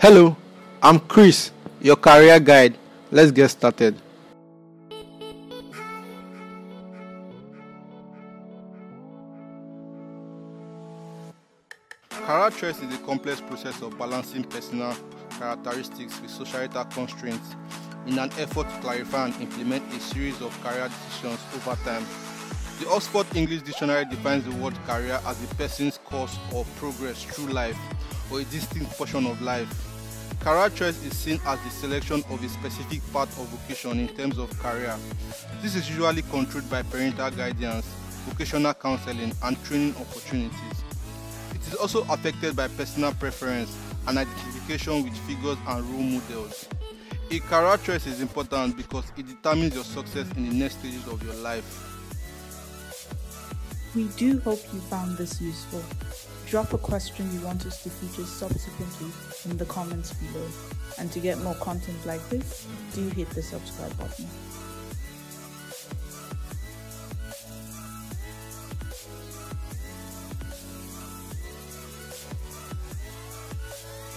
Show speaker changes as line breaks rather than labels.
Hello, I'm Chris, your career guide. Let's get started. Career choice is a complex process of balancing personal characteristics with societal constraints in an effort to clarify and implement a series of career decisions over time. The Oxford English Dictionary defines the word career as a person's course or progress through life or a distinct portion of life. Career choice is seen as the selection of a specific path of vocation in terms of career. This is usually controlled by parental guidance, vocational counseling, and training opportunities. It is also affected by personal preference and identification with figures and role models. A career choice is important because it determines your success in the next stages of your life.
We do hope you found this useful. Drop a question you want us to feature subsequently in the comments below. And to get more content like this, do hit the subscribe button.